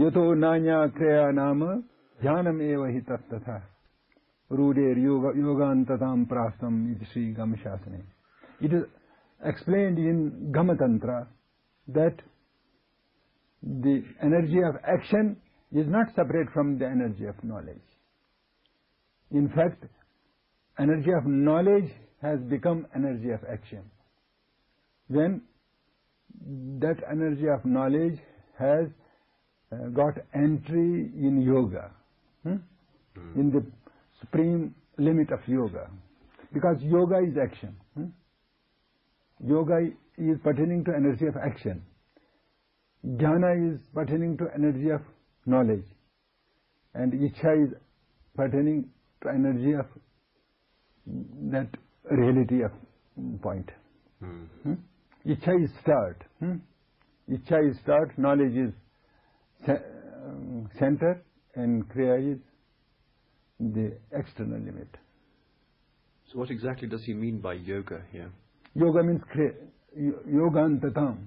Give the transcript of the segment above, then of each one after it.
यतो नान्या क्रिया नाम ध्यानमेव हि तत्तथा रूढेर्योग योगान्ततां प्राप्तम् इति श्रीगमशासने It is explained in Gamatantra that the energy of action is not separate from the energy of knowledge. In fact, energy of knowledge has become energy of action. When that energy of knowledge has uh, got entry in yoga, hmm? mm. in the supreme limit of yoga. Because yoga is action. Hmm? Yoga is pertaining to energy of action. Jnana is pertaining to energy of knowledge. And Ichha is pertaining to energy of that reality of point. Mm. Hmm? Ichha is center, and Kriya is the external limit. So what exactly does he mean by yoga here? Yoga means yogantatam.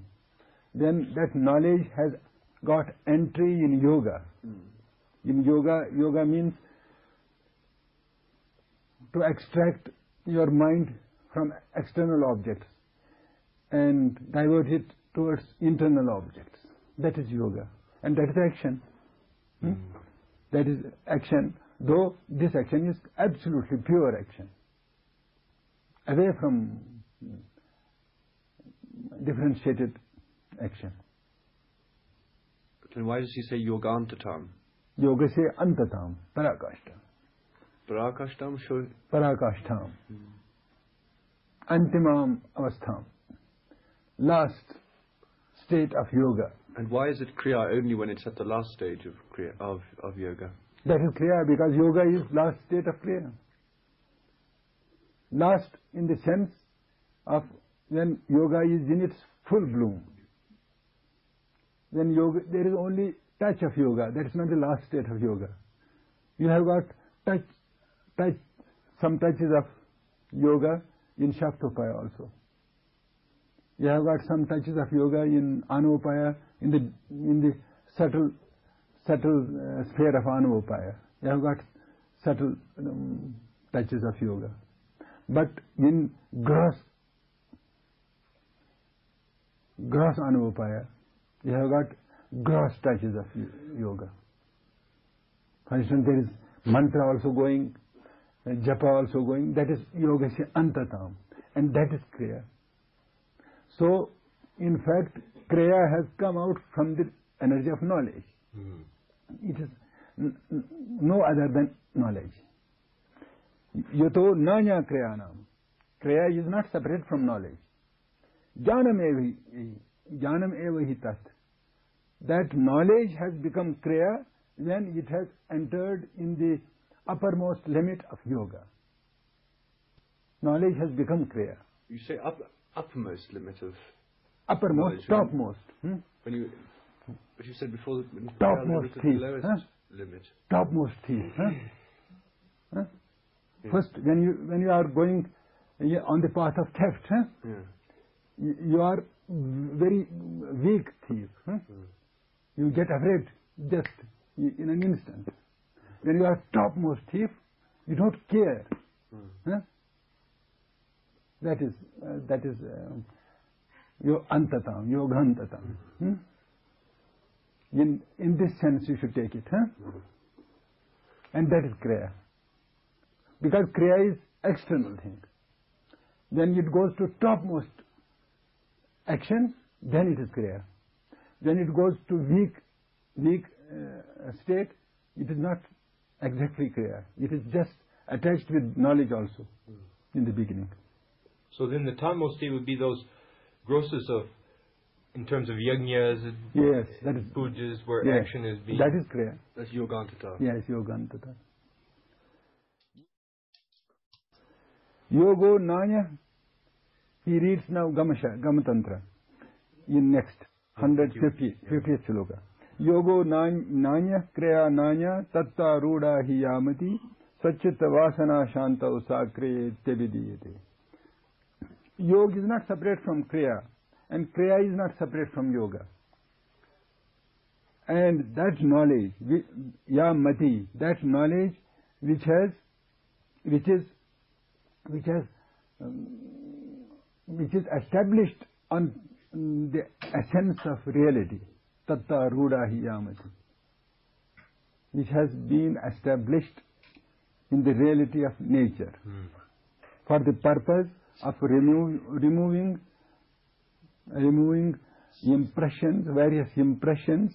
Then that knowledge has got entry in yoga. Mm. In yoga, yoga means to extract your mind from external objects and divert it towards internal objects. That is yoga. And that is action. Hmm? Mm. That is action though this action is absolutely pure action, away from differentiated action. Then why does he say yogantatam? Yogasya antatam, parakashtam. Parakashtam? Sure. Parakashtam. Hmm. Antimam avastham. Last state of yoga. And why is it kriya only when it's at the last stage of kriya, of, of yoga? That is Kriya because yoga is last state of kriya. Last in the sense of when yoga is in its full bloom. Then yoga, there is only touch of yoga. That is not the last state of yoga. You have got touch, touch, some touches of yoga in Shaktopaya also. You have got some touches of yoga in Anupaya, in the in the subtle subtle uh, sphere of Anupaya. You have got subtle um, touches of yoga. But in gross, gross Anavopaya, you have got gross touches of yoga. For instance, there is mantra also going, uh, japa also going, that is yoga antatam, and that is kriya. So, in fact, kriya has come out from the energy of knowledge. Mm. It is no other than knowledge. Yato nanya kriyanam. Kriya is not separate from knowledge. Jnanam eva hi tat. That knowledge has become kriya when it has entered in the uppermost limit of yoga. Knowledge has become kriya. You say up, uppermost limit of uppermost, topmost. Hmm? When you but you said before topmost teeth. Huh? Limit. Topmost teeth. Huh? huh? Yeah. First, when you when you are going on the path of theft, huh? yeah. you, you, are very weak thief. Huh? Mm. You get afraid just in an instant. When you are topmost thief, you don't care. Mm. Huh? That is uh, that is uh, your antatam, yogantatam. Hmm? In, in this sense you should take it. Huh? And that is Kriya. Because Kriya is external thing. Then it goes to topmost action, then it is Kriya. Then it goes to weak, weak uh, state, it is not exactly Kriya. It is just attached with knowledge also in the beginning. So then the topmost state would be those grosses of in terms of yajnas and yes, that is, pujas where yes, action is being... That is clear. That's yogantata. Yes, yogantata. Yogo Nanya, he reads now Gamasha, Gamatantra, in next 150, 50th sloka. Yogo Nanya, Kriya Nanya, Tatta Ruda Hi Yamati, Sachita Vasana Shanta Usakre Tevidiyate. Yoga is not separate from Kriya. And Kriya is not separate from yoga. And that knowledge, ya mati, that knowledge which has, which is, which has, um, which is established on mm, the essence of reality, tatta rudahi yamati, which has been established in the reality of nature for the purpose of remove, removing removing impressions, various impressions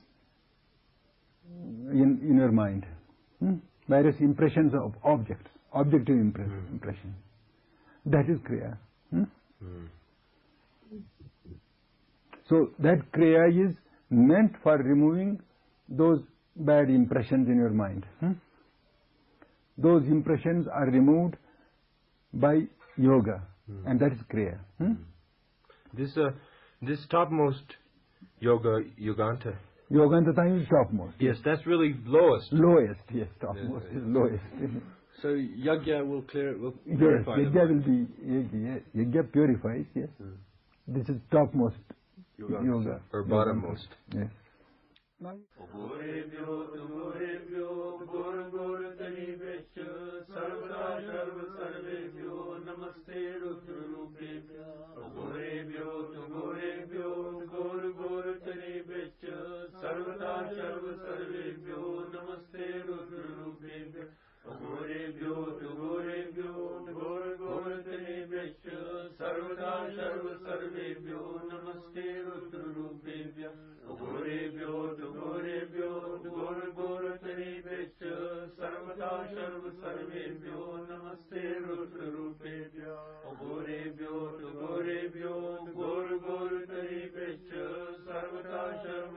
in, in your mind. Hmm? Various impressions of objects, objective impre- Hmm. impression. That is Kriya. Hmm? So that Kriya is meant for removing those bad impressions in your mind. Hmm? Those impressions are removed by yoga, and that is Kriya. Hmm? This uh, this topmost yoga yoganta. Yogantata is topmost. Yes, that's really lowest. Lowest, yes, topmost Yes, is lowest. So yagya will clear it, will yes, purify the yajna will be, yajna, yajna purifies, yes. This is topmost Yoga. yoga. Or bottommost. Yes. सर्वेभ्यो नमस्ते रुद्ररूपेभ्य। घोरेभ्यो घोरेभ्यो घोर घोर सर्वदा सर्व